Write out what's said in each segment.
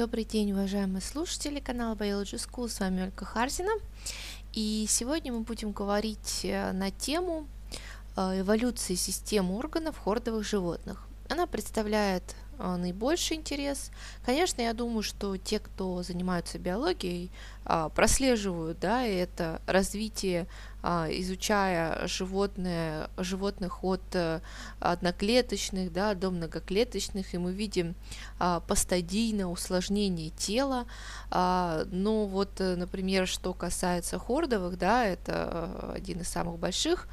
Добрый день, уважаемые слушатели канала Biology School, с вами Ольга Харзина. И сегодня мы будем говорить э, на тему э, эволюции систем органов хордовых животных. Она представляет наибольший интерес. Конечно, я думаю, что те, кто занимаются биологией, а, прослеживают да, это развитие, а, изучая животные, животных от э, одноклеточных да, до многоклеточных, и мы видим постадийное усложнение тела. Но вот, э, например, что касается хордовых, да, это э, один из самых больших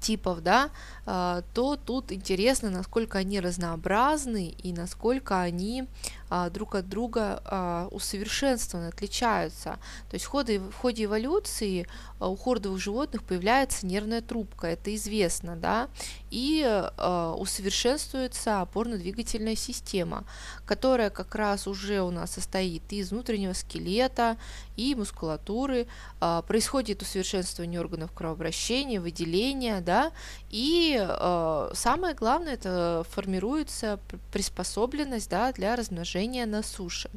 типов, да, а, то тут интересно, насколько они разнообразны и насколько они а, друг от друга а, усовершенствованы, отличаются. То есть в ходе, в ходе эволюции у хордовых животных появляется нервная трубка, это известно, да, и усовершенствуется опорно-двигательная система, которая как раз уже у нас состоит из внутреннего скелета и мускулатуры, происходит усовершенствование органов кровообращения, выделения, да, и э, самое главное, это формируется приспособленность да, для размножения на суше.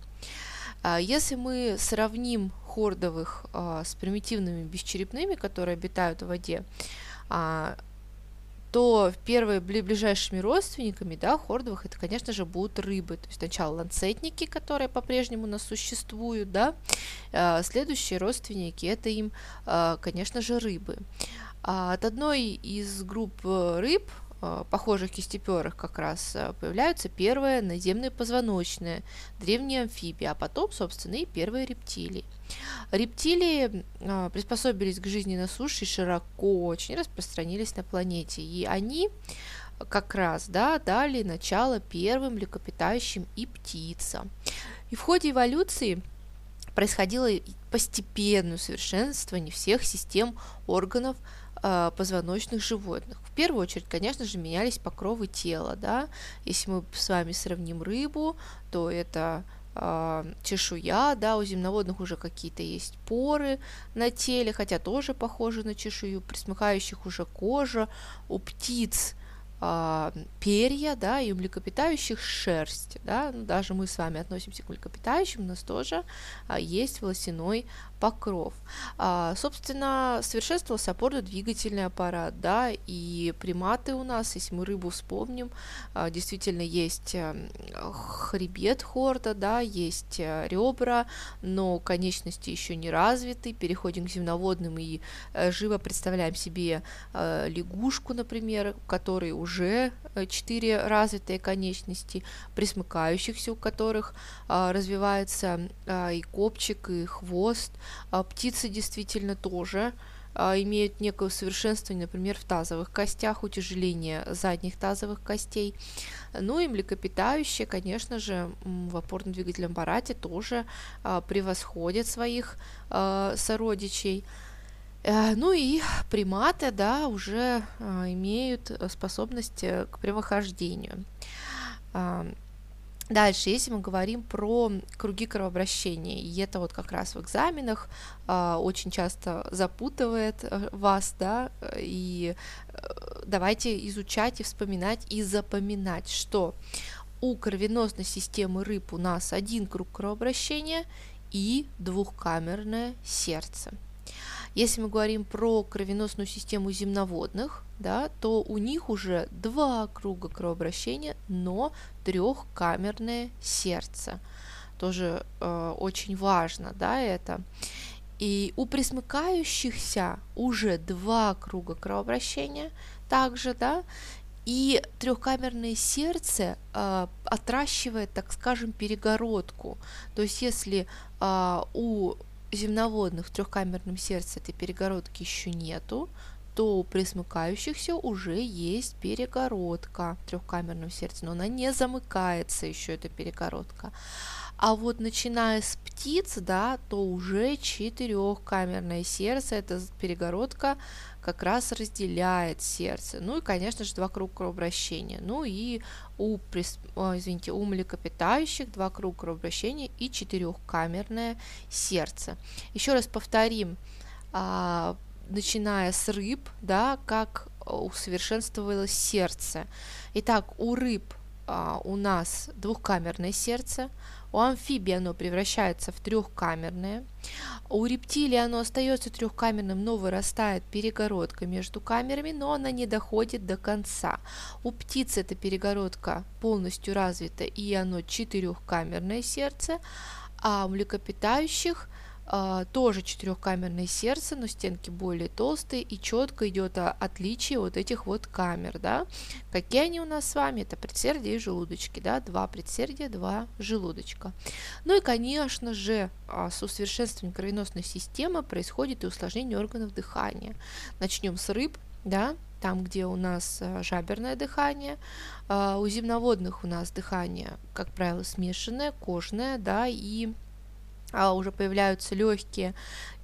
А если мы сравним хордовых э, с примитивными бесчерепными, которые обитают в воде, э, то первые ближайшими родственниками да, хордовых это, конечно же, будут рыбы. То есть сначала ланцетники, которые по-прежнему у нас существуют, да, э, следующие родственники это им, э, конечно же, рыбы. А от одной из групп э, рыб, э, похожих кистеперых как раз, э, появляются первые наземные позвоночные, древние амфибии, а потом, собственно, и первые рептилии. Рептилии приспособились к жизни на суше и широко очень распространились на планете, и они как раз да, дали начало первым млекопитающим и птицам. И в ходе эволюции происходило постепенное усовершенствование всех систем органов позвоночных животных. В первую очередь, конечно же, менялись покровы тела, да. Если мы с вами сравним рыбу, то это э, чешуя, да, у земноводных уже какие-то есть поры на теле, хотя тоже похожи на чешую, присмыкающих уже кожа, у птиц а, перья, да, и у млекопитающих шерсть, да, даже мы с вами относимся к млекопитающим, у нас тоже а, есть волосяной покров. А, собственно, совершенствовался опорно-двигательный аппарат, да, и приматы у нас, если мы рыбу вспомним, а, действительно есть а, хребет хорда, да, есть а, ребра, но конечности еще не развиты, переходим к земноводным и а, живо представляем себе а, лягушку, например, у которой уже четыре развитые конечности, присмыкающихся, у которых а, развивается а, и копчик, и хвост, а, птицы действительно тоже а, имеют некое совершенствование, например, в тазовых костях, утяжеление задних тазовых костей. Ну и млекопитающие, конечно же, в опорно-двигательном аппарате тоже а, превосходят своих а, сородичей. А, ну и приматы, да, уже имеют способность э, к прямохождению. Дальше, если мы говорим про круги кровообращения, и это вот как раз в экзаменах э, очень часто запутывает э, вас, да, и э, давайте изучать и вспоминать и запоминать, что у кровеносной системы рыб у нас один круг кровообращения и двухкамерное сердце. Если мы говорим про кровеносную систему земноводных, да, то у них уже два круга кровообращения, но трехкамерное сердце. Тоже э, очень важно, да, это. И у присмыкающихся уже два круга кровообращения, также, да, и трехкамерное сердце э, отращивает, так скажем, перегородку. То есть, если э, у земноводных в трехкамерном сердце этой перегородки еще нету, то у присмыкающихся уже есть перегородка в трехкамерном сердце, но она не замыкается еще, эта перегородка. А вот начиная с птиц, да, то уже четырехкамерное сердце, эта перегородка как раз разделяет сердце. Ну и, конечно же, два круга кровообращения. Ну и у, извините, у млекопитающих два круга кровообращения и четырехкамерное сердце. Еще раз повторим, а, начиная с рыб, да, как усовершенствовалось сердце. Итак, у рыб а, у нас двухкамерное сердце, у амфибии оно превращается в трехкамерное, у рептилии оно остается трехкамерным, но вырастает перегородка между камерами, но она не доходит до конца. У птиц эта перегородка полностью развита, и оно четырехкамерное сердце, а у млекопитающих тоже четырехкамерное сердце, но стенки более толстые и четко идет отличие вот этих вот камер, да. Какие они у нас с вами? Это предсердие и желудочки, да, два предсердия, два желудочка. Ну и, конечно же, а, с усовершенствованием кровеносной системы происходит и усложнение органов дыхания. Начнем с рыб, да, там, где у нас а, жаберное дыхание, у земноводных у нас дыхание, как правило, смешанное, кожное, да, и а, уже появляются легкие.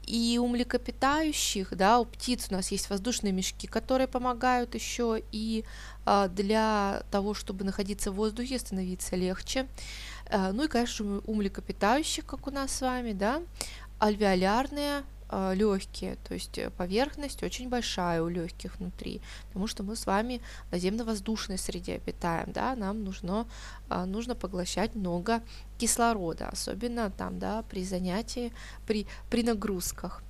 И у млекопитающих, да, у птиц у нас есть воздушные мешки, которые помогают еще и а, для того, чтобы находиться в воздухе, становиться легче. А, ну и, конечно, у млекопитающих, как у нас с вами, да, альвеолярные легкие, то есть э, поверхность очень большая у легких внутри, потому что мы с вами в наземно-воздушной среде обитаем, да, нам нужно, а, нужно поглощать много кислорода, особенно там, да, при занятии, при, при нагрузках.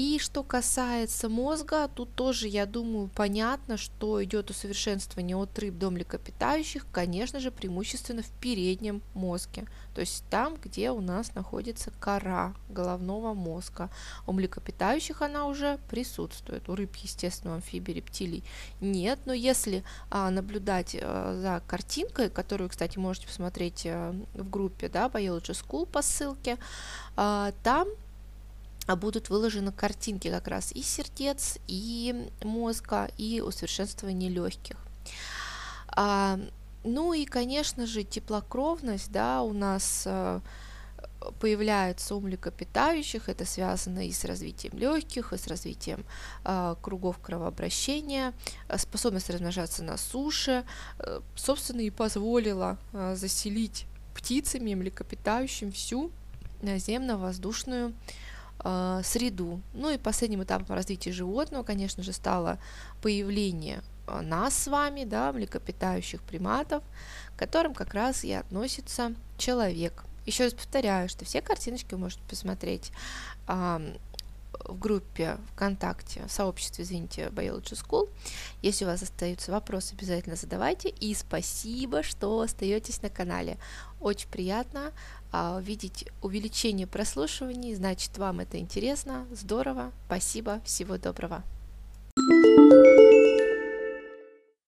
И что касается мозга, тут тоже, я думаю, понятно, что идет усовершенствование от рыб до млекопитающих, конечно же, преимущественно в переднем мозге, то есть там, где у нас находится кора головного мозга. У млекопитающих она уже присутствует, у рыб, естественно, у амфибий, рептилий нет, но если а, наблюдать а, за картинкой, которую, кстати, можете посмотреть а, в группе, да, Biology School по ссылке, а, там будут выложены картинки как раз и сердец, и мозга, и усовершенствование легких. А, ну и, конечно же, теплокровность, да, у нас а, появляется у млекопитающих, это связано и с развитием легких, и с развитием а, кругов кровообращения, способность размножаться на суше, а, собственно, и позволила а, заселить птицами, млекопитающим всю наземно-воздушную э, среду. Ну и последним этапом развития животного, конечно же, стало появление а, нас с вами, да, млекопитающих приматов, к которым как раз и относится человек. Еще раз повторяю, что все картиночки вы можете посмотреть в группе ВКонтакте, в сообществе, извините, Biology School. Если у вас остаются вопросы, обязательно задавайте. И спасибо, что остаетесь на канале. Очень приятно а, видеть увеличение прослушиваний, значит, вам это интересно. Здорово. Спасибо. Всего доброго.